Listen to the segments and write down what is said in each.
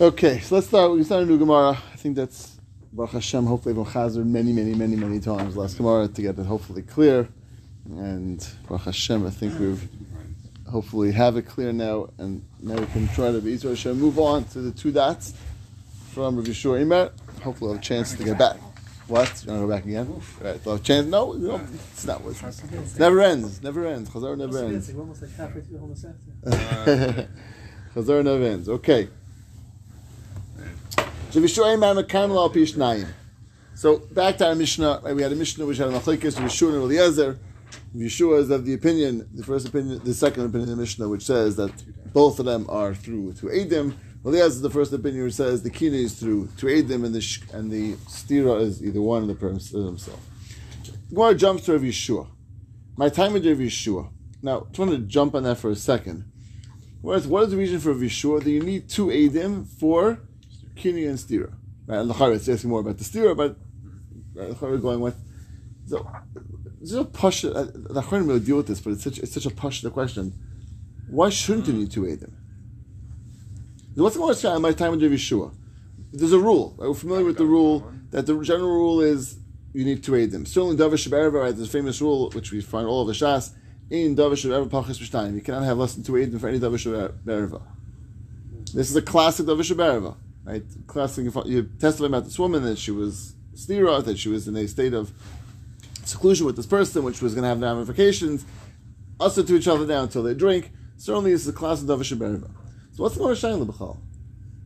Okay, so let's start. We start a new Gemara. I think that's Baruch Hashem. Hopefully, we'll chazer many, many, many, many times last Gemara to get it hopefully clear. And Baruch Hashem, I think we've hopefully have it clear now, and now we can try to be Israel Hashem move on to the two dots from Rav Yeshua Imer. Hopefully, we'll have a chance to get back. What? You want to go back again? Right, we'll have a chance. No, no it's not. It's never ends. Never ends. Chazar never ends. We're almost like halfway through the whole Masechta. Chazar never ends. Okay. So back to our Mishnah, we had a Mishnah which had a Machlekes Yeshua and Eliezer. Yeshua is of the opinion, the first opinion, the second opinion of the Mishnah, which says that both of them are through to Edim. Eliezer is the first opinion which says the Kina is through to Edim and the and the Stira is either one of the person himself. Gemara jumps to Rav Yeshua. My time with Rav Yeshua. Now, I just want to jump on that for a second. Is, what is the reason for Rav Yeshua that you need two Edim for Kini and Stira. Right? And the Chara is asking more about the Stira, but right, the Chara going with. So, this is a push. Uh, the Chara will deal with this, but it's such, it's such a push the question. Why shouldn't you need to two Edim? What's the most on my time with Yeshua? There's a rule. Right? We're familiar with the rule that the general rule is you need to two Edim. Certainly, Davish Shabbat, right? There's a famous rule which we find all over the Shas. In Davish Shabbat, Pachas. You cannot have less than two Edim for any Davish Shabbat. This is a classic Davish Shabbat. Right? Classic, you testify about this woman that she was stira, that she was in a state of seclusion with this person, which was going to have ramifications, usher to each other down until they drink. Certainly, this is a classic Davish Shabbat. So what's the Gemara Shaila B'chal?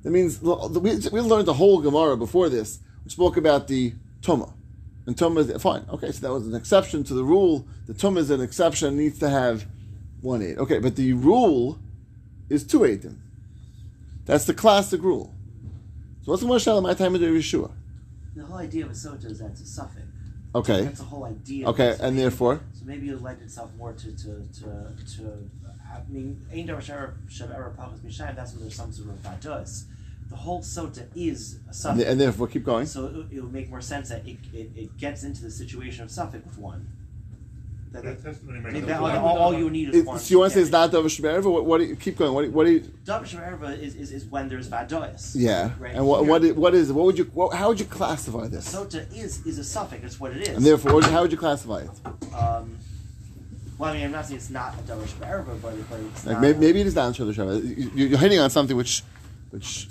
That means we, we learned the whole Gemara before this, which spoke about the Tuma. And Tuma is fine. Okay, so that was an exception to the rule. The Tuma is an exception, needs to have one eight. Okay, but the rule is two eightim. That's the classic rule. So what's the Moshe my time of the Yeshua? The whole idea of a sota is that it's a suffix. Okay. That's the whole idea. Okay, and therefore, So maybe it lent itself more to to to to. I mean, ain't there shav ever pachas mishayim? That's when there's some sort of vados. The whole sota is a suffix. and therefore, keep going. So it, it would make more sense that it, it, it gets into the situation of suffix with one. That, That testimony makes maybe that all, all you need is It, one. so you want to say it's not Davish Shabbat? What, what do you, keep going. What do you, what do you Davar Shabbat is, is, is when there's vados. yeah? Right and what, here. what, is, what is what would you what, how would you classify this? Sota is is a suffix. That's what it is. And therefore, what- how would you classify it? Um, well, I mean, I'm not saying it's not a double Shabbat, but, but it's Like not. maybe, maybe it is not Davish Shabbat. You- You're hitting on something which, which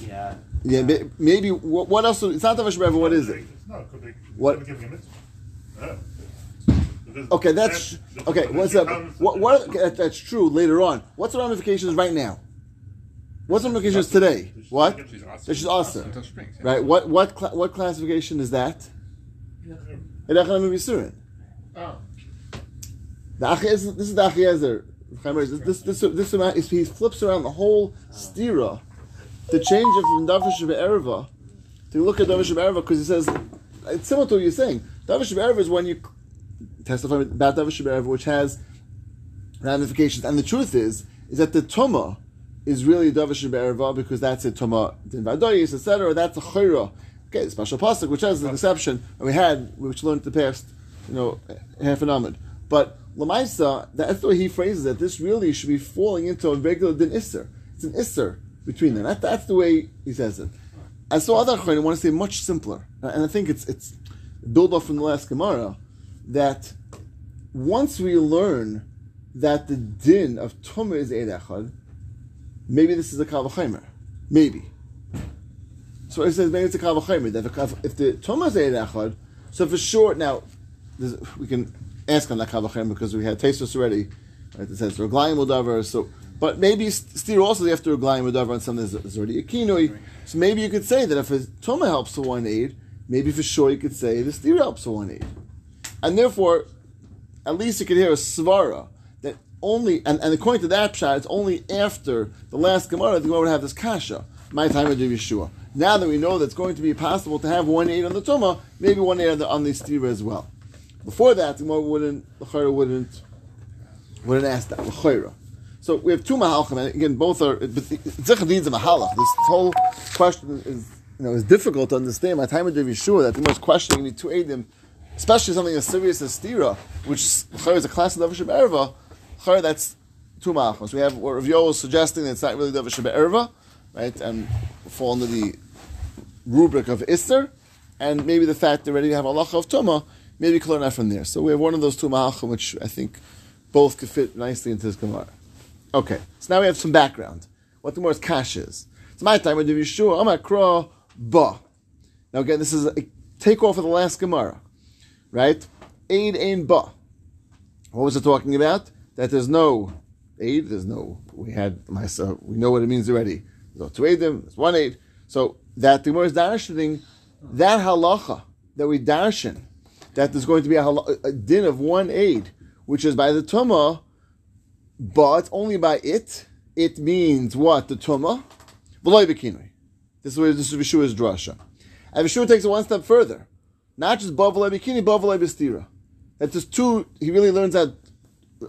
Yeah. yeah, may- maybe what, what else? It's not Davish Shabbat. What is it? No, it could be. What- What? Giving a mitzvah. Yeah. Because Okay, that's that- okay. What's up? becomes- What, what? that- That's true. Later on, what's the ramifications right now? What's the ramifications today? What? She's awesome. That she's awesome, Until springs. yeah. right? What? What? Cla- what classification is that? Edachim Yisurin. Oh. The Achiezer, this is the Achiezer. This this this this amount he flips around the whole stira to change it from Davish Erva to look at Davish Erva because he says it's similar to what you're saying. Davish Erva is when you testify about Davish Erva, which has ramifications, and the truth is is that the Tuma is really Davish Erva because that's a Tuma in Vadoyis, etc. That's a Chayra. Okay, special pasuk which has an exception, and we had which learned the past, you know, half an amud. But Lamaisa, that's the way he phrases it. This really should be falling into a regular din isser. It's an isser between them. That, that's the way he says it. And so other Chayim want to say much simpler, and I think it's it's build off from the last Gemara that once we learn that the din of tumah is eid echad, maybe this is a kavachimer, maybe. So it says maybe it's a kavachimer that if, the tumah is eid echad, so for sure now we can ask on that kavachimer because we had tastes already. Right, it says reglayim udavar. So, but maybe steer also after reglayim udavar on something that's already a kinoi. So maybe you could say that if a tumah helps for one aid, maybe for sure you could say the steer helps for one aid, and therefore at least you could hear a svara that only, and, and according to that pshat, it's only after the last Gemara the Gemara would have this kasha. My time of Yeshua. Now that we know that it's going to be possible to have one eight on the Tuma, maybe one eight on the, on the stira as well. Before that, the Gemara wouldn't, the Chayra wouldn't, wouldn't ask that. So we have two mahalchim, and again, both are. But Zichar needs a mahalach. This whole question is, you know, is difficult to understand. My time of Yeshua, that the most questioning you need two eidim especially something as serious as stira, which is a class of davar erva, that's two machos. We have what Rav Yo is suggesting that it's not really davar erva, right, and fall under the rubric of Isser, and maybe the fact that already have halacha of Tuma, maybe that from there. So we have one of those two Mahachim, which I think both could fit nicely into this Gemara. Okay, so now we have some background. What the Gemara's kash is. It's my time with Yeshua, Amakra Ba. Now again, this is a takeoff of the last Gemara, right? Aid Ein Ba. What was it talking about? That there's no aid, there's no, we had, myself, we know what it means already. There's no two aidim, there's one aid. So that the Gemara is darshaning that halacha that we darshan, that there's going to be a, halacha, a din of one aid, which is by the tumah, but only by it. It means what? The tumah? V'loy. This is where this is Vishua's drasha. And Vishua takes it one step further. Not just ba v'loy b'kinui, ba v'loy b'stira. That there's two, he really learns that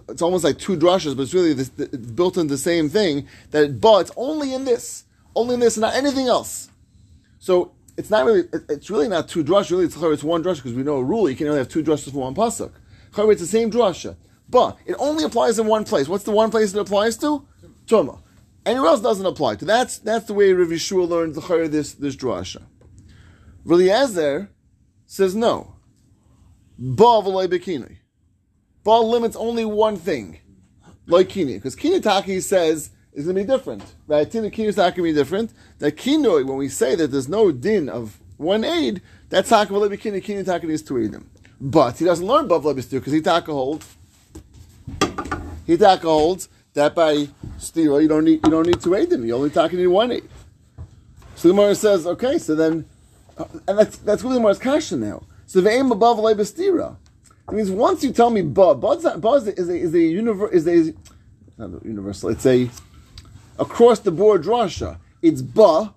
it's almost like two drushes, but it's really this, it's built into the same thing. That but it's only in this, only in this, not anything else. So it's not really, it's really not two drush. Really, it's, it's one drush because we know a rule. You can only have two drushes for one pasuk. It's the same drasha, but it only applies in one place. What's the one place it applies to? Tuma. Anywhere else doesn't apply. to. that's that's the way Rav Yeshua learned the this this. Rav Eliezer says no. Ba v'loy bikini. Ba limits only one thing, like kini, because kinitaki says is going to be different, right? Tina kini is not going to be different. That kinoi, when we say that there's no din of one aid, that's taka v'loy bikini. Kinitaki is two aidim, but he doesn't learn ba v'loy because he taka holds. He taka holds that by stira you don't need you don't need two aidim. You only taka need one aid. So the Gemara says, okay, so then, Uh, and that's that's really Gemara's kasha now. So aim above v'loy. It means once you tell me ba, ba's not, is a, is a, a, is a not universal, it's a across the board drasha. It's ba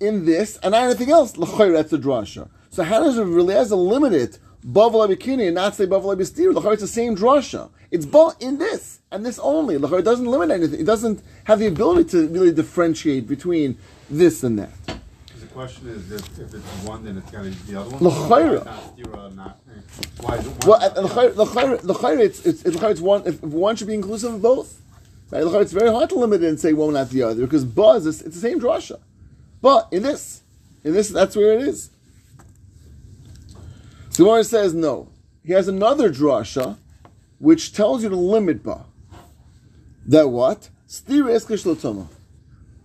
in this and not anything else. L'chayr, that's a drasha. So how does it really has a limit it ba v'loy and not say ba v'loy? L'chayr, it's the same drasha. It's ba in this and this only. L'chayr, doesn't limit anything. It doesn't have the ability to really differentiate between this and that. The question is if, if it's one, then it's got to be the other one. L'chayra. Not stira, not. Why is it one? Well, not the the chayr, other? the chayr, the chayr, it's it's, it's, it's one. If, one should be inclusive of both, right? It's very hard to limit it and say one not the other because ba is it's the same drasha, but in this, in this, that's where it is. So Gemara says no. He has another drasha, which tells you to limit ba. That what? Stira eskish l'tuma.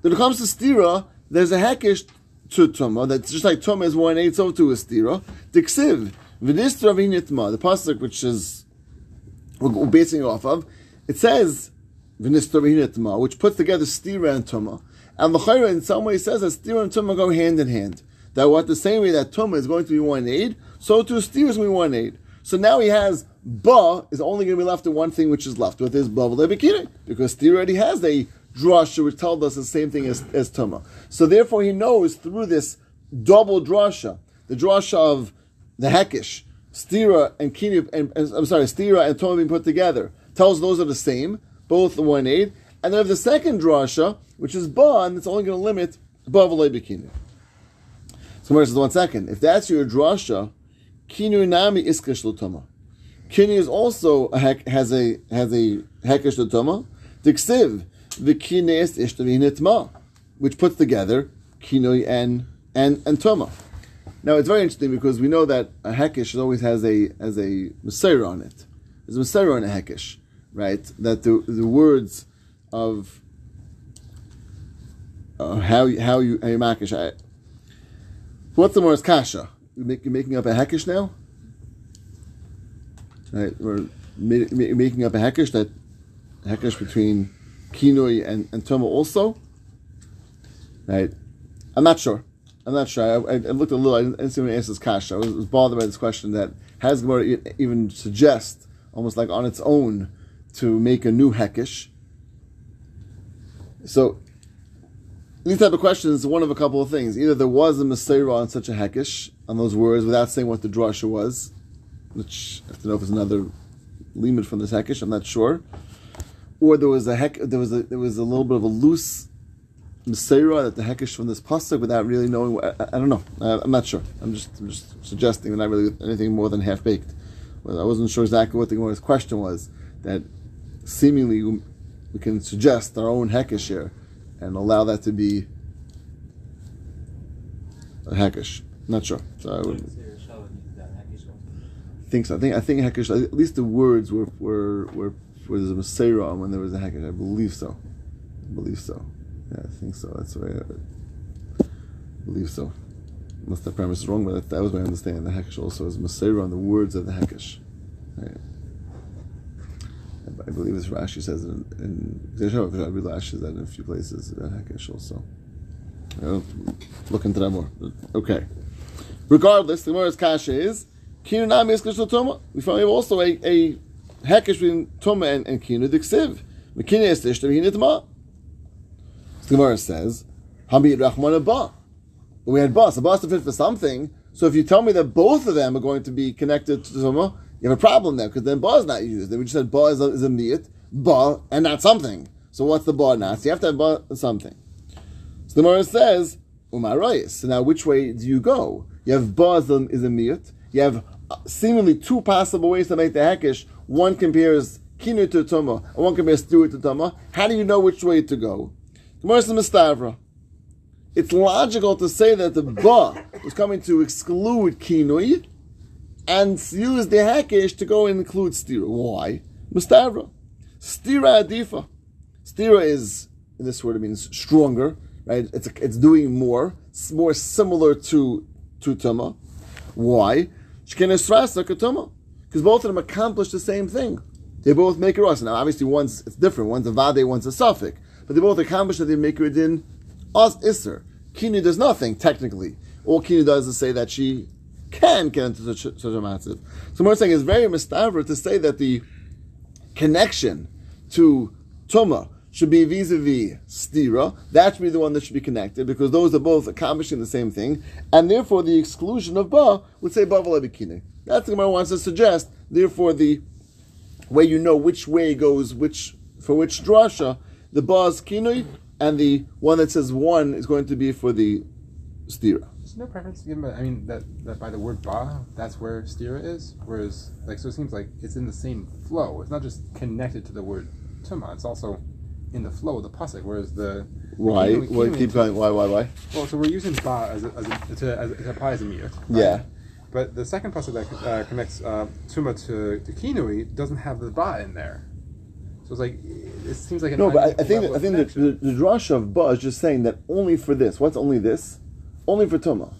When it comes to stira, there's a hekish to tuma. That's just like tuma is one eight, so too is stira. Diksiv v'nistra v'nitma. The pasuk which is we're basing it off of. It says v'nistra v'nitma, which puts together stira and tuma. And the chayra in some way says that stira and tuma go hand in hand. That what the same way that tuma is going to be one aid, so too stira is going to be one aid. So now he has ba is only going to be left in one thing which is left with his ba because stira already has a drasha which tells us the same thing as, as tuma. So therefore he knows through this double drasha, the drasha of the hekish, stira and kini, and, and- I'm sorry, stira and tuma being put together, tells those are the same, both the one aid. And then the second drasha, which is ba, and it's only going to limit ba v'lebekine. So Gemara says, one second. If that's your drasha, kinu nami iskash l'tama. Kinu is also a hek, has a has a hekesh l'tama. Diksiv v'kines ishtavinitma, which puts together kinui and and and tama. Now it's very interesting because we know that a hekesh always has a has a messiah on it. There's a messiah on a hekesh, right? That the the words of uh, how you- how you how you makish. What's the more kasha? You make, you're making up a hekish now? Right, we're ma- ma- making up a hekish that hekish between kinoi and, and tuma also. Right, I'm not sure. I'm not sure. I, I, I looked a little. I didn't, I didn't see when answer this kasha. I was, was bothered by this question that has Gemara even suggest almost like on its own to make a new hekish. So these type of questions, one of a couple of things. Either there was a Messiah on such a hekish, on those words, without saying what the drasha was, which I have to know if it's another limit from this hekish, I'm not sure. Or there was a heck, there was a, there was a little bit of a loose Messiah that the heckish from this pasuk without really knowing. What, I, I don't know. I, I'm not sure. I'm just, I'm just suggesting, not really anything more than half baked. Well, I wasn't sure exactly what the Gemara's question was. That seemingly we can suggest our own heckish here and allow that to be a heckish. Not sure. So I would think so. I think I think heckish. At least the words were were were was a Masera when there was a Hekesh. I believe so. I believe so. Yeah, I think so. That's right. I believe so. Unless the premise is wrong, but that, that was my understanding. The Hekesh also is Masera on the words of the Hekesh. Right. I believe this Rashi says in, in Rashi says that in a few places about Hekesh also. Look into that more. Okay. Regardless, the Gemara's kasha is is. We find also a, a Hekesh between Tuma and, and Kinu Diksiv. Mekini is Tishta Mekini Tuma. The Gemara says, Hamid Rahman Ba. We had Ba. So Ba is to fit for something. So if you tell me that both of them are going to be connected to Tuma, you have a problem there because then ba is not used. Then we just said ba is a, is a ba and not something. So what's the ba not? So you have to have ba something. So the Gemara says umarayis. So now which way do you go? You have ba is a, is a. You have uh, seemingly two possible ways to make the hekish. One compares kinu to tuma, and one compares steward to tuma. How do you know which way to go? It's logical to say that the ba was coming to exclude kinui and use the hakish to go and include stira. Why? Mustavra. Stira adifa. Stira is, in this word it means stronger, right? It's, it's doing more, it's more similar to, to Tuma. Why? Because both of them accomplish the same thing. They both make a rasa. Now, obviously, one's it's different. One's a vade, one's a suffix. But they both accomplish that they make it in os iser. Kinu does nothing technically. All Kinu does is say that she can get into such, such a massive. So we're saying is very mistaver to say that the connection to Tuma should be vis-a-vis stira. That should be the one that should be connected because those are both accomplishing the same thing, and therefore the exclusion of ba would say ba v'lebikine. That's what Gemara wants to suggest. Therefore, the way you know which way goes which for which drasha, the ba is kinui, and the one that says one is going to be for the stira. There's no preference given by, I mean, that, that by the word ba, that's where stira is. Whereas, like, so it seems like it's in the same flow. It's not just connected to the word tuma, it's also in the flow of the pasuk. Whereas the. Why? Why kinui- keep going? Why? Why? Why? Well, so we're using ba as a, as a, to, as, to apply as a miyut. Yeah. But the second pasuk that uh, connects uh, tuma to, to kinui doesn't have the ba in there. So it's like, it seems like No, but I, I think level I think that the, the drush of ba is just saying that only for this. What's only this? Only for tuma.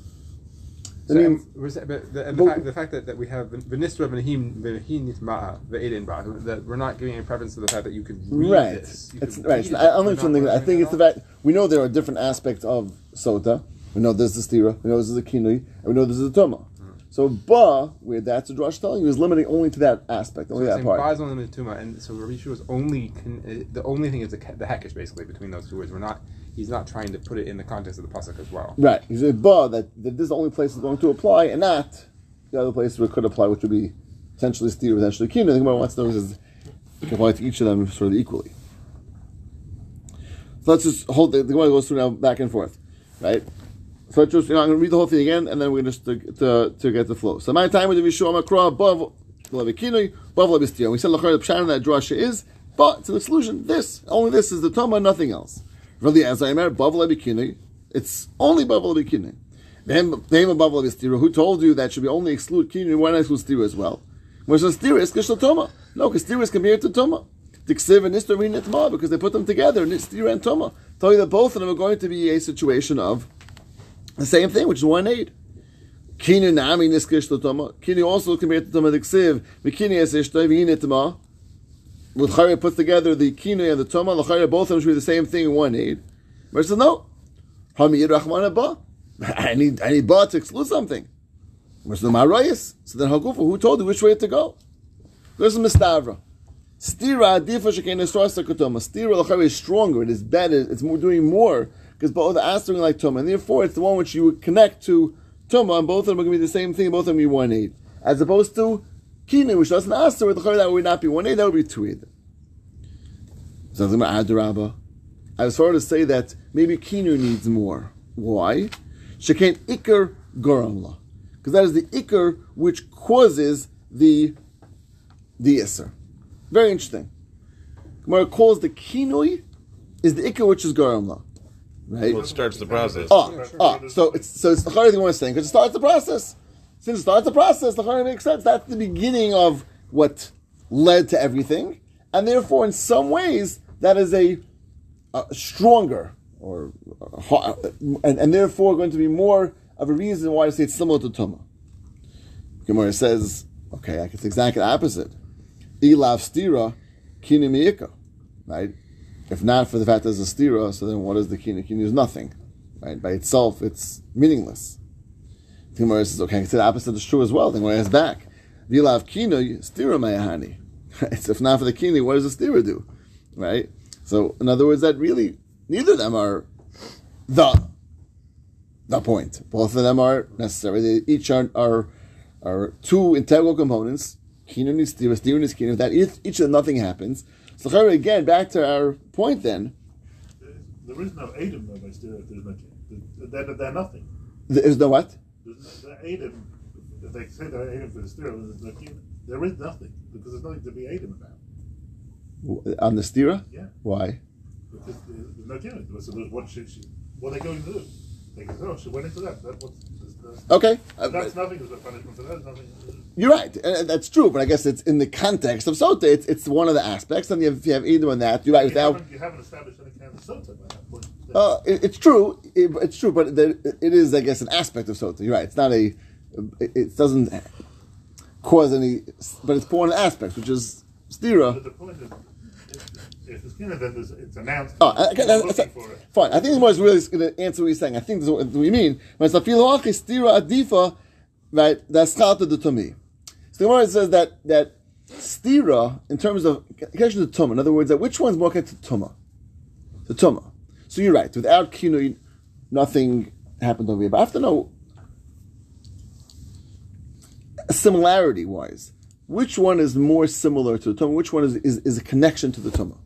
So, I mean, we're sa- but the, and the but- fact, the fact that, that we have v'nahim v'nahin nitma'a v'edin ba that we're not giving any preference to the fact that you could read right. this. You It's right. read It's it. not- I don't think something. I think it it's the fact we know there are different aspects of sota. We know there's the stira. We know this is a kinui, and we know this is a tuma. Mm-hmm. So ba, where that's a drush telling you, is limiting only to that aspect, only So that part. ba is only limited to tuma, and so Rabbi Yeshua is only con- uh, the only thing is the, the hekesh basically between those two words. We're not. He's not trying to put it in the context of the pasuk as well. Right. He said ba that, that this is the only place it's going to apply, and not the other places where it could apply, which would be potentially stira, potentially. I think what wants to know is it can apply to each of them sort of equally. So let's just hold the, the Gemara goes through now back and forth, right? So just, you know, I'm going to read the whole thing again, and then we're going to to, to, to get the flow. So my time with the Vishua Makra above Levikinui, above Levistia. We said Lachar the Pshan that drasha is, but it's an exclusion. This only this is the Toma, nothing else. Really, as I remember, above Levikinui, it's only above Levikinui. Then name above Levistia. Who told you that should be only exclude Kinui? Why not exclude Stira as well? Whereas Stira is Kishla Toma. No, because Stira is compared to Toma. Diksiv and Nistar read Nitma because they put them together, Stira and Toma. Tell you that both of them are going to be a situation of the same thing, which is one aid. Kinu nami niskish l'toma. Kinu also compared to toma diksiv. Mikini es ishtay v'hinitma. With Chayre puts together the kinu and the toma. The Chayre both of them should be the same thing in one aid. But says no. Hamid Rahman ba. I need I need ba to exclude something. Where's the marayis? So then Hagufa, who told you which way to go? There's a mistavra. Stira adifa shekein esrasa kutoma. Stira l'chayre is stronger. It is better. It's more doing more because both are answering like tuma, and therefore it's the one which you would connect to tuma, and both of them are going to be the same thing. Both of them be one aid, as opposed to kinu, which doesn't answer with the that would not be one aid. That would be two aid. So I'm going to add. I was sort to say that maybe kinu needs more. Why? Shekain ikar garamla, because that is the ikar which causes the the iser. Very interesting. Gemara calls the kinui is the ikar which is garamla. Right? Well, it starts the process. Oh, oh, so it's so it's the hard thing we're saying because it starts the process. Since it starts the process, the hard makes sense. That's the beginning of what led to everything, and therefore, in some ways, that is a, a stronger or uh, and, and therefore going to be more of a reason why to say it's similar to Tumah. Gemara says, okay, it's exactly the opposite. Ilav stira kinu miyika, right? If not for the fact that there's a stira, so then what is the kinu? Kinu is nothing, right? By itself, it's meaningless. The Gemara says, okay, the opposite is true as well. The Gemara is back. Vilav kinu stira mayahani. So if not for the kinu, what does the stira do? Right? So in other words, that really neither of them are the the point. Both of them are necessary. They each are are, are two integral components. Kinun is stira, stira is kinun. That each, each of nothing happens. So again, back to our point then. There is no Adam though by Stira there's no they're, they're nothing. There's no what? There's no, the Adam, if they say they're Adam for the Stira, there's no Kina. There is nothing because there's nothing to be Adam about. On the stira? Yeah. Why? Because there's no Kina. So there's what should she, what are they going to do? They can say, oh, she went into that. That that's, Okay. Uh, that's nothing. There's a punishment for that. Nothing. You're right, and that's true. But I guess it's in the context of sota. It's, it's one of the aspects, and if you have either on that, you're right. You Without haven't, you haven't established any kind of sota by that point. Uh, it, it's true. It, it's true, but there, it is, I guess, an aspect of sota. You're right. It's not a. It, it doesn't cause any, but it's one aspect, which is stira. The point is, if, it's Kina, then there's, it's announced. Oh, okay, that- that's fine. I think the more is really going to answer what he's saying. I think this is what we mean. When it's a filoach stira adifa, right? That's chalta the tumi. So the Gemara says that that stira in terms of connection to tuma. In other words, that which one's more connected to tuma? The tuma. So you're right. Without kinui, nothing happened over here. But I have to know similarity wise, which one is more similar to the Tumah? Which one is, is, is a connection to the Tumah?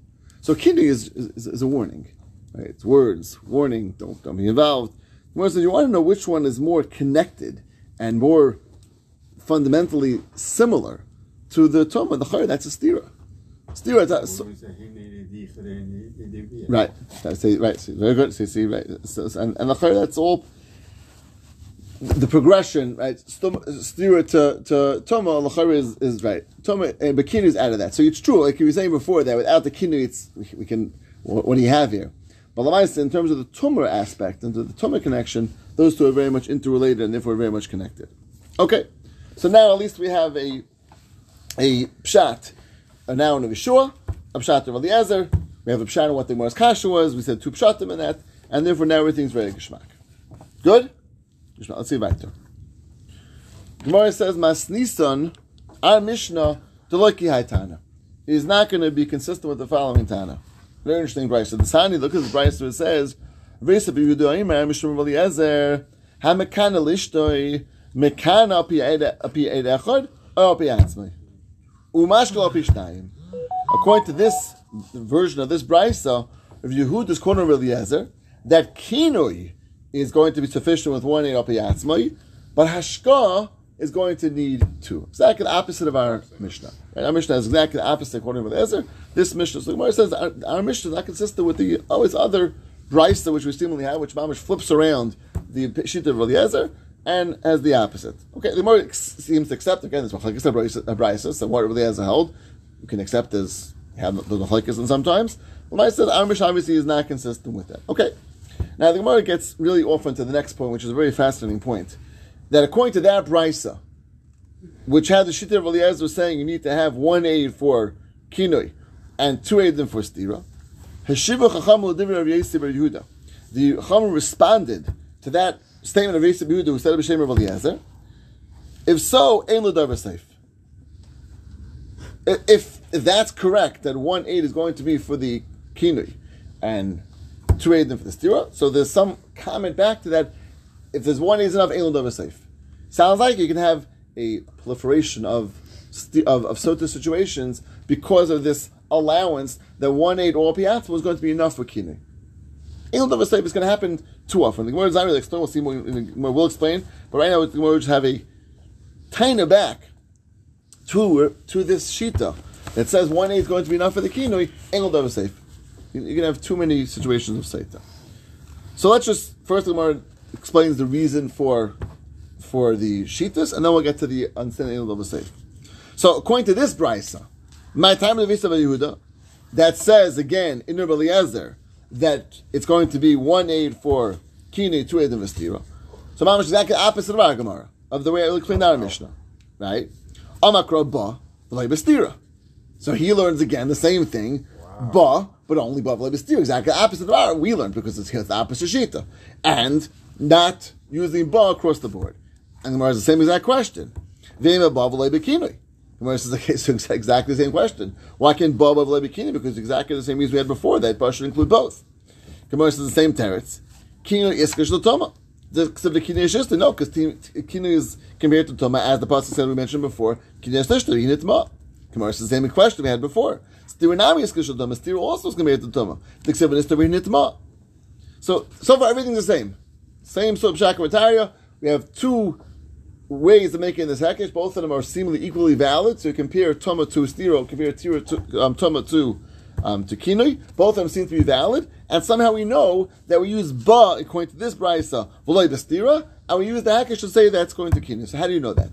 So kidney is, is, is a warning. Right? It's words, warning, don't, don't be involved. Whereas you want to know which one is more connected and more fundamentally similar to the Tumah, the Chayr, that's a stira. Stira, that's, so, Right. That's right. See, very good. See, see, right. So, so- and and the chayr, that's all. The progression, right? Stira to to toma is is right. Toma eh, and bikini is out of that. So it's true, like you were saying before, that without the kinu, it's we, can. What, what do you have here? But in terms of the tuma aspect and the, the tuma connection, those two are very much interrelated and therefore very much connected. Okay, so now at least we have a a pshat, a noun of Yeshua, a pshat of Eliezer. We have a pshat of what the Gemara's kasha was. We said two pshatim in that, and therefore now everything's very geshmak. Good. Let's see weiter. Gemara says Mas Nisan, our Mishnah Deloki Haitana. He's not going to be consistent with the following Tana. Very interesting brisa. So the Tani, look at the brisa. It says, "Vesa Mishnah of Eliezer hamekana lishtoi mekana api eid echad or api atzmai." Umashkel api shnayim. According to this version of this brisa of Yehuda's corner of Eliezer, that kinoi is going to be sufficient with one api atzmai, but hashka is going to need two. Exactly the opposite of our Mishnah. Right? Our Mishnah is exactly the opposite according to Eliezer. This Mishnah, so Gemara says our, our Mishnah is not consistent with the always other brisa which we seemingly have, which Mamish flips around the Shita of Eliezer and has the opposite. Okay, the Gemara seems to accept again. Like a brisa, so what Eliezer held, you can accept as have the machlekes and sometimes. Well, I said our Mishnah obviously is not consistent with that. Okay, now the Gemara gets really off into the next point, which is a very fascinating point. That according to that brisa, which had the Shita of Eliezer saying you need to have one aid for kinoi and two aids for stira, Heshiva Chacham Yehuda. The Chacham responded to that statement of Yosi Bar Yehuda who said of Shem of Eliezer. If so, Ein L'Davar Safe. If, if that's correct, that one aid is going to be for the kinui and two aid for the stira, so there's some comment back to that. If there's one is enough, L'Davar Safe. Sounds like you can have a proliferation of of, of sota situations because of this allowance that one aid or piat was going to be enough for kine. Ein L'Davar Safe is going to happen too often. The Gemara does not really explain. We'll see more. will explain. But right now, the Gemara just have a tiny back to to this shita that says one aid is going to be enough for the kinui. Ein L'Davar Safe. You- You're going to have too many situations of seita. So let's just first the Gemara explains the reason for for the shitas, and then we'll get to the understanding of the safe. So according to this brisa, my time of the Visa Yehuda, that says again in Rabbi Eliezer that it's going to be one aid for kine, two aid in vestira. So mamash exactly opposite of our Gemara of the way I explained our Mishnah, right? Amakra ba vestira. So he learns again the same thing, ba, but only ba v'lei vestira. Exactly opposite of our we learned because it's the opposite shita, and not using ba across the board. And the Gemara has the same exact question. V'ema ba v'lei bekinoi. Gemara says okay, so exactly the same question. Why can't ba v'lei bekini? Because exactly the same reason we had before that ba should include both. Gemara says the same teretz. Kino iskash l'toma. The the kino is just no, because kino is compared to toma as the pasuk said we mentioned before. Kino is lishter hinitma. Gemara says the same question we had before. Stirinami iskash l'toma. Stir also is compared to toma. The kseva is hinitma. So so far everything's the same. Same sort of shakamatariya. We have two ways of making this hekesh. Both of them are seemingly equally valid. So you compare toma to stiro, compare tira to um, to um, to kinui. Both of them seem to be valid, and somehow we know that we use ba according to this brisa v'loy stira, and we use the hekesh to say that's going to kinui. So how do you know that?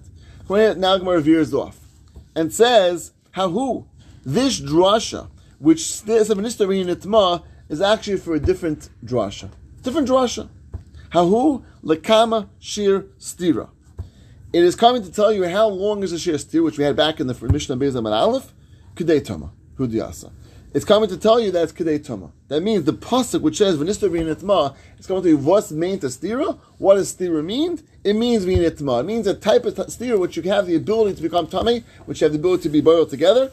Now Gemara veers off and says how who this drasha which is actually for a different drasha, different drasha. Hahu lekama shir stira. It is coming to tell you how long is a shir stira, which we had back in the Mishnah Bezam and Aleph, Kudei Toma, Hudiyasa. It's coming to tell you that it's Kedei Toma. That means the pasuk which says V'nistar v'initma is coming to you what's meant to stira. What does stira mean? It means v'initma. It means a type of stira which you have the ability to become tummy, which you have the ability to be boiled together.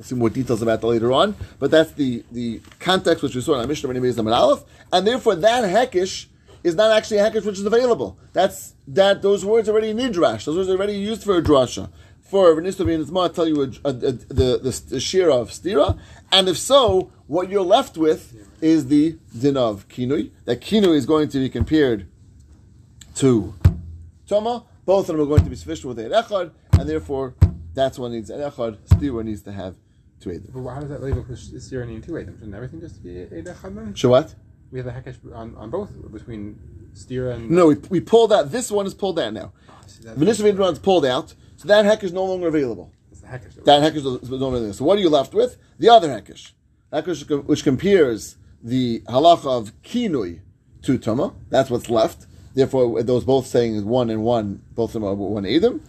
See more details about that later on, but that's the, the context which we saw in our Mishnah B'nei and Aleph, and therefore that hekish is not actually a hekish which is available. That's that those words are already nidrash. Those words are already used for a drasha for V'nistar v'initma tell you a, a, a, the, the, the shira of stira, and if so, what you're left with is the din of kinui. That kinui is going to be compared to toma. Both of them are going to be sufficient with ein echad, and therefore that's what needs ein echad. Stira needs to have two edim. But how does that label Stira and two Adam? Shouldn't everything just be Echad then? So what? We have the Hekesh on, on both, between Stira and. No, we, we pulled out. This one is pulled out now. Ah, see, that's- V'nistar is pulled out, so that heck is no longer available. It's the Hekesh. That hekesh is no longer there. So what are you left with? The other hekesh. Hekesh which compares the halacha of kinui to tama. That's what's left. Therefore, those both saying one and one, both of them are one edim.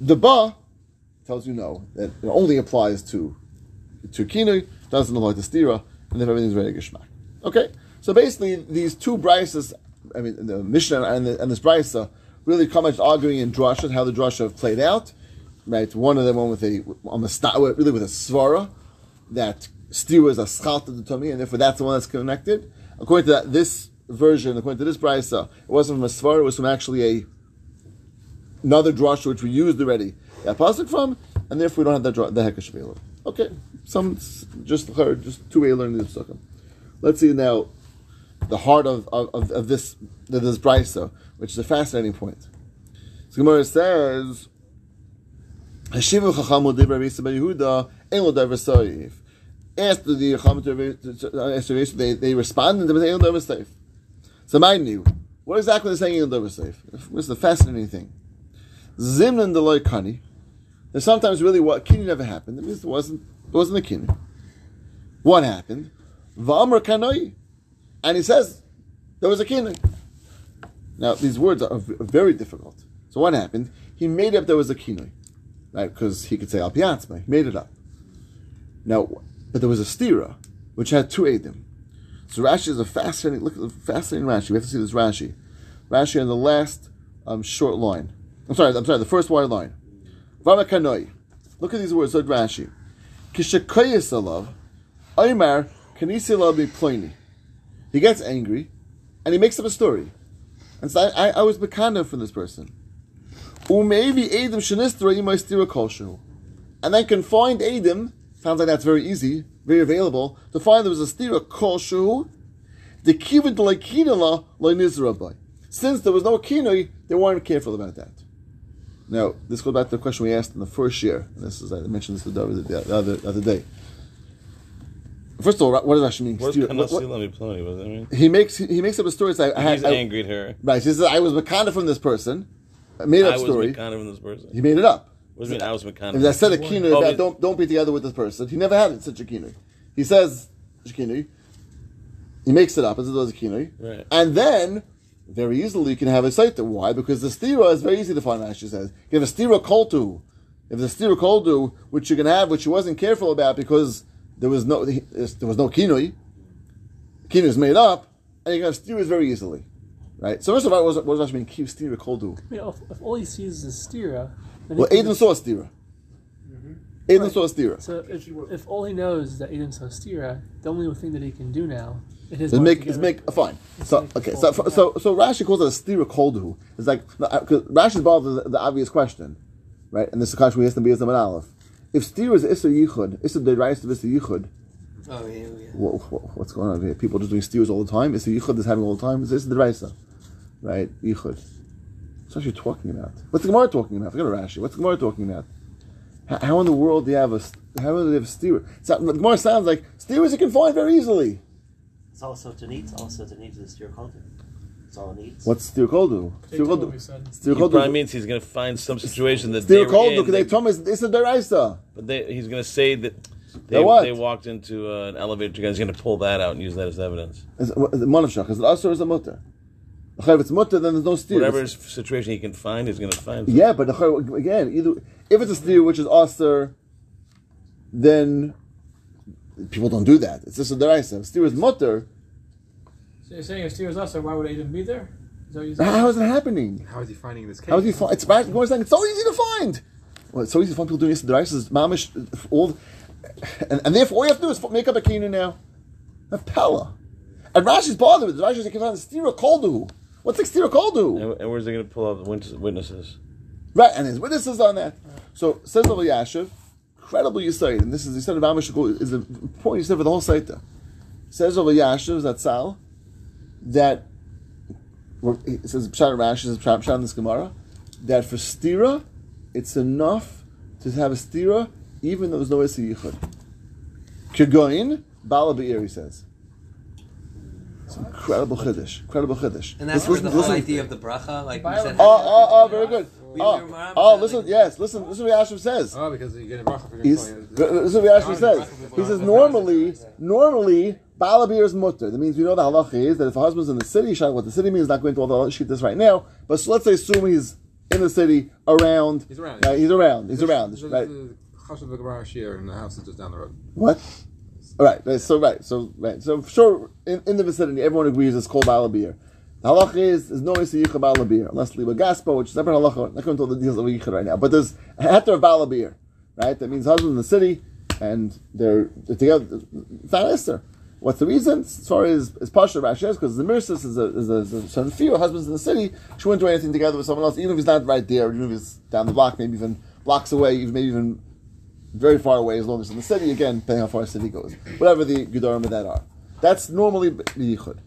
The ba tells you no, that it only applies to to doesn't apply to stira, and then everything's ready to geshmak. Okay, so basically these two brises, I mean the Mishnah and, the, and this brisa, really come arguing in drasha how the drasha have played out. Right, one of them one with a on the really with a svara that stira is a schalt of the tummy, and therefore that's the one that's connected. According to that, this version, according to this brisa, uh, it wasn't from a svara; it was from actually a another drasha which we used already. That pasuk from, and therefore we don't have that dra- the hekesh available. Okay, some just just two way learning the psukim. Let's see now the heart of, of, of this of this brisa, which is a fascinating point. So Gemara says, "Hashivu chachamu dibra Rabbi Yehuda ein lo davar soif." After the chacham to they they responded and they ein lo davar. So mind you, what exactly is saying ein lo davar? This is the fascinating thing. Zimnan deloy kani. There's sometimes really what kini never happened. It means it wasn't it wasn't a kini. What happened? V'amr kanoi, and he says there was a kini. Now these words are very difficult. So what happened? He made up there was a kinoi, right? Because he could say al piatzma. He made it up. Now, but there was a stira which had two edim. So Rashi is a fascinating look. at the Fascinating Rashi. We have to see this Rashi. Rashi on the last um, short line. I'm sorry. I'm sorry. The first wide line. Vama kanoi. Look at these words. Look Rashi. Kishakoyes alav. Oymar ploini. He gets angry, and he makes up a story. And so I, I, I was bekanda from this person. Adam. And then can find Adam, sounds like that's very easy, very available, to find there was a stira Kolshu, the like Kinala like Since there was no Kinoi, they weren't careful about that. Now, this goes back to the question we asked in the first year. This is I mentioned this the other, the other, the other day. First of all, what does Rashi mean? What- what- Kanasi Lami What does mean? he makes he makes up a story. Like I had, He's I, angry at her. right. He says I was Makana from this person. I made up I was story. From this person. He made it up. What do you mean I was Makana? If I said a kinu Oh, don't don't be together with this person, he never had it such a kinu. He says kinu. He makes it up as it was a kinu, Right. and then very easily you can have a saita. Why? Because the stira is very easy to find. Rashi says you have a stira koltu. If the stira koltu, which you can have, which you wasn't careful about because there was no there was no kinui. Kinu is made up, and you can have stiras very easily, right? So first of all, what does what does Rashi mean? Keep stira. I mean, if, if all he sees is stira, Well, eidim saw a stira. Mm-hmm. eidim Right. saw a stira. So if, if all he knows is that eidim saw stira, the only thing that he can do now in his Is make to uh, is get make rid- fine. It's So make okay, the so full so so Rashi calls it a stira koldu. It's like because uh, Rashi bothers the, the obvious question, right? And this is Kash we asked the Biyaz Naman Aleph. If stira is Issa Yichud, Issa the rights of Issa Yichud, Oh yeah, yeah. wha- wha- what's going on here? People just doing steers all the time. Issa Yichud is having all the time. It's Issa the Raisa, right? Yichud. What's Rashi talking about? What's the Gemara talking about? Forget Rashi. What's the Gemara talking about? How, how in the world do you have a how do they have a steer? So, the Gemara sounds like steers you can find very easily. It's also to need. Also to need is your culture. It's all it needs. What's steer koldu? They Steer told koldu. me, son. Steer He probably means he's going to find some situation that they Steer were koldu in, because they they- told me it's a deraisa. but they, he's going to say that they, Now what? they walked into uh, an elevator together. He's going to pull that out and use that as evidence. Is it is it manavshach? Is it us or is it mutter? If it's mutter, then there's no steer. Whatever situation he can find, he's going to find. Yeah, but again, either if it's a steer which is usher, then people don't do that. It's just a deraisa. If steer is mutter, So you're saying if Steer was us, why would eidim be there? Is that what you're saying? how is it happening? How is he finding this case? How is he find? It's right. It's it's so easy to find. Well, it's so easy to find people doing this. The deraisa is mamish all, and, and therefore all you have to do is make up a kina now. A pella. And Rashi's bothered with it. Rashi's like, "It's steer koldu." What's like steer koldu? And, and where's he going to pull out the witnesses? Right, and his witnesses on that. So says Rabbi Yashiv, incredible Yisaid, and this is the Yisaid of Amish is the point Yisaid for the whole Saita. Says Rabbi Yashiv that Sal that it says Pshat Rashi says Pshat Pshat in this Gemara that for stira it's enough to have a stira even though there's no Esi Yichud. Kegoin Bala Be'ir he says. It's incredible chiddush, incredible chiddush. And that's Listen- where the whole idea of the bracha, like we said. Oh, oh, oh, oh, very good. We- Oh, oh, listen, yes, listen, listen what Yashiv says. Oh, because you get a bracha for He's, going. this is what Yashiv says. He says normally, normally, Balabir is mutter. That means we know the halacha is that if a husband's in the city, what the city means, not going to all the sheet this right now, but so let's say assume he's in the city, around. He's around. Yeah, he's around. He's around. There's Right. the Chash of the Gemara Shir, and the house is just down the road. What? All right. right, So right. So right. So sure, in, in the vicinity, everyone agrees it's called balabir. The halacha is there's no isi yicha balabir unless liba gaspa, which is separate halacha. Not going to the details of yicha right now, but there's a heter of balabir, right? That means husband in the city and they're, they're together. It's not Esther. What's the reason? As far as as Pasha Rashi is because the Mirsis is a, is a, certain few husbands in the city. She wouldn't do anything together with someone else, even if he's not right there, even if he's down the block, maybe even blocks away, even maybe even very far away, as long as in the city. Again, depending how far the city goes, whatever the gedarim of that are. That's normally the yichud.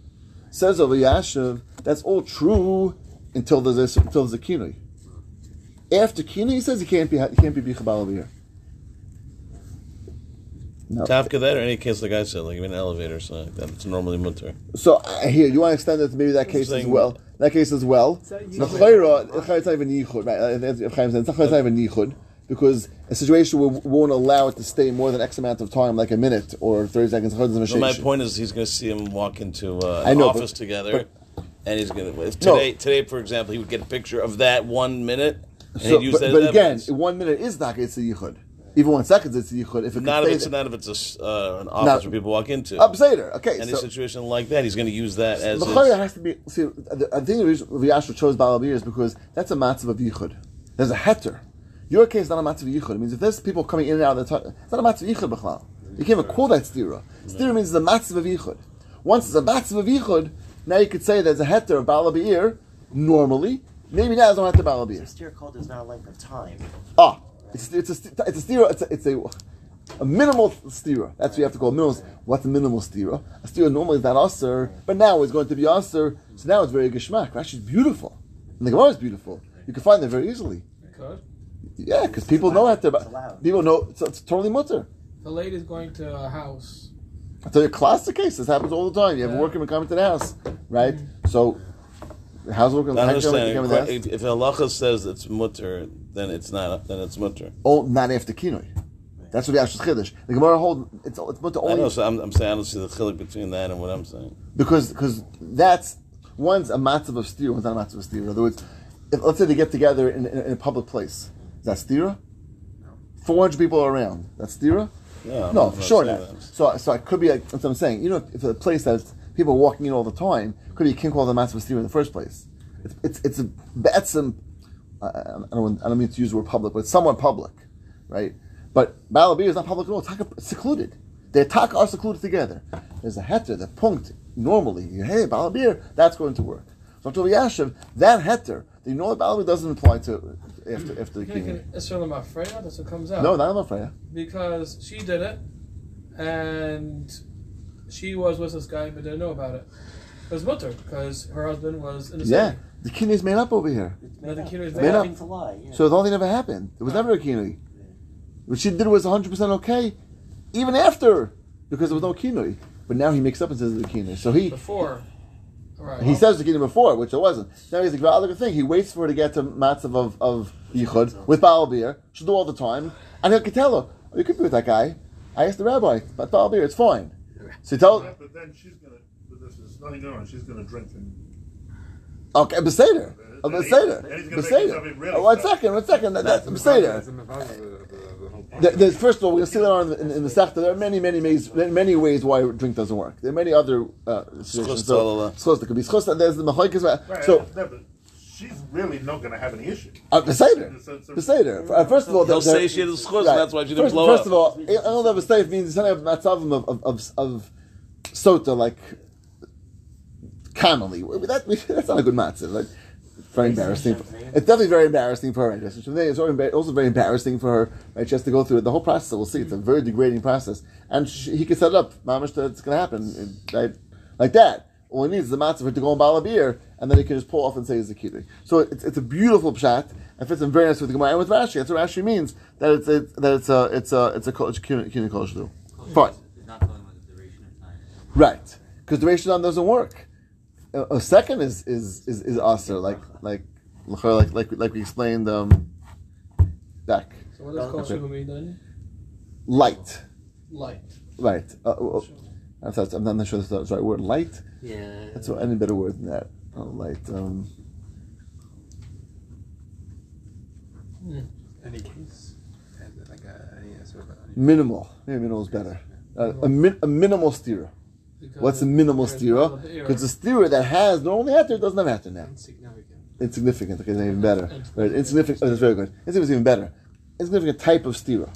Says over Yashiv, that's all true until there's a, until there's a kinui. After kinui, he says he can't be he can't be bichabal over here. No. Tafka that or any case like I said, like in an elevator or something like that. It's normally mutter. So I hear you want to extend that to maybe that case as well. That case as well. Is that The chayra, it's not even yichud, right? Chaim said, It's not even yichud because a situation where won't allow it to stay more than X amount of time, like a minute or thirty seconds. But my point is, he's going to see him walk into uh, an know, but- office together, and he's going to today. Today, for example, he would get a picture of that one minute, and So, he'd use but, that but again, evidence. one minute is not it's a yichud. Even one second it's a yichud. If it Not if it's there. not if it's a uh, an office Now- where people walk into. Up. Okay, Any so situation like that, he's going to use that as. the his- has to be. See, the- I think the reason Vyashra chose Balabir is because that's a matzav of yichud. There's a heter. Your case is not a matzav yichud. It means if there's people coming in and out of the time, it's not a matzav of yichud b'chlal. You can't even call that stira. Stira means it's a matzav of yichud. Once it's a matzav of yichud, now you could say there's a heter of Balabir normally. Maybe now there's no heter of Balabir. Steer called is not a length of time. Ah, it's it's a it's a stira. It's a, it's a a minimal stira. That's what you have to call minimal. What's a minimal stira? A stira normally is not aser, but now it's going to be aser. So now it's very geshmak. Rashi's beautiful, and the Gemara is beautiful. You can find them very easily. Could. Yeah, because people know how It's to. allowed. People know it's, it's totally mutter. The lady's going to a house. I tell a classic case. This happens all the time. You have a Yeah. workman mm-hmm. coming to the house, right? So, how's the workman I how come he understand. come to the house? If if halacha says it's mutter, then it's not. Then it's mutter. Oh, not after kinoi. That's what the Ash's chiddush. The Gemara hold it's it's mutter I only know. So I'm, I'm saying I don't see the chilik between that and what I'm saying. because because that's one's a matzav of stira, one's not a matzav of stira. In other words, if, let's say they get together in, in, in a public place, is that stira? Four hundred people are around. That's stira? No, I'm No, for sure not. So so it could be like that's what I'm saying. You know, if a place that's people are walking in all the time, could be king called the matzav of stira in the first place. It's it's it's a betzim. I, I don't I don't mean to use the word public, but it's somewhat public, right? But Balabir is not public at all. It's secluded. The attack are secluded together. There's a heter, the punct. Normally, you hey Balabir, that's going to work. So to Yashiv, that heter, the you know that Balabir doesn't apply to after after the Can king. Israel about That's what comes out. No, not enough Freya. because she did it, and she was with this guy but didn't know about it. It was mutter because her husband was in the Yeah, city. the king is made up over here. But the kinui is It's Made bad. up. to lie. Yeah. So the whole thing never happened. It was never a kinui. What she did was 100% okay, even after, because there was no kinui. But now he makes up and says it's a kinui. So he Before, right? he says the kinui before, which it wasn't. Now he's like, well, look at thing. He waits for her to get to matzav of, of yichud with Baal beer. She'll do all the time. And he can tell her, oh, you could be with that guy. I asked the rabbi, but Baal beer, it's fine. So he tells, But then she's gonna. But this is nothing going on. She's gonna drink and. okay, Beseder. A And he- Beseder. and he's gonna make himself Beseder. really Oh, one tough. second, one second. That, that's It's Beseder. There's, first of all, we're going to see that on in, in the Sechta. There are many, many ways, many ways why drink doesn't work. There are many other uh, situations. So, talala. could be schus. There's the machlekes. Right, So, she's really not gonna have any issue. uh, the seder, So- so- the seder. Uh, First of all, He'll the- the- say she had a schus, right. and that's why she didn't first, blow first up. of all, I don't know if a means something of matzavim of of, of, of sota like commonly. That, that's not a good matzah. Like, very embarrassing. It's definitely very embarrassing for her. I guess. It's also very embarrassing for her. Right? She has to go through it. the whole process. We'll see. It's a very degrading process, and she, he can set it up. Mamish, that it's going to happen, right? Like that. All he needs is the matzah for her to go and buy a beer, and then he can just pull off and say he's a kiddush. So it's, it's a beautiful pshat. It fits in very nice with the Gemara and with Rashi. That's what Rashi means. That it's a, that it's a it's a it's a kiddush kol shehu. Fine. It's not telling what the duration of. Right, because the ratio doesn't work. A, a second is is is, is aser, like like like like like we explained um, back. So what does kol Okay. shehu mean then? Light, Light. right? Uh, uh, I'm, sorry, I'm not sure that's the right word. Light. Yeah. That's what, any better word than that. Oh, light. Um, Any case, like a, any sort of any, minimal. Maybe minimal is better. Uh, a, min, a minimal stira. Because What's the minimal stira? Because the stira that has normally heter doesn't have heter now. insignificant. Insignificant. Okay, even better. Right, insignificant. Oh, that's very good. Insignificant is even better. Insignificant type of stira,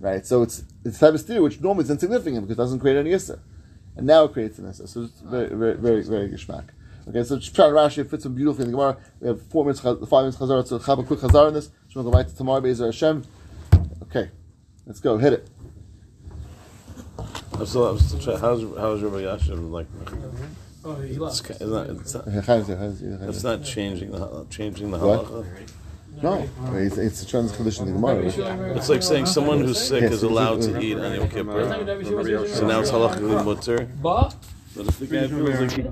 right? So it's it's a type of stira which normally is insignificant because it doesn't create any issa, and now it creates an issa. So it's very very very very geschmack. Okay, so Shprat Rashi fits in beautifully in the Gemara. We have four minutes, five minutes chazar. So have a quick chazar on this. So we'll go back to tomorrow. Bezer Hashem. Okay, let's go. Hit it. I'm still, I'm still trying. How's how's Rabbi Yashin like? Oh, he It's, left. it's not. It's it's changing the hal- changing the What? halacha. No, it's, it's a trans condition in the Gemara. right? It's like saying someone who's sick Yes, is allowed to eat on Yom Kippur. Every time you do every So now it's halachically mutter. But But if the guy feels like he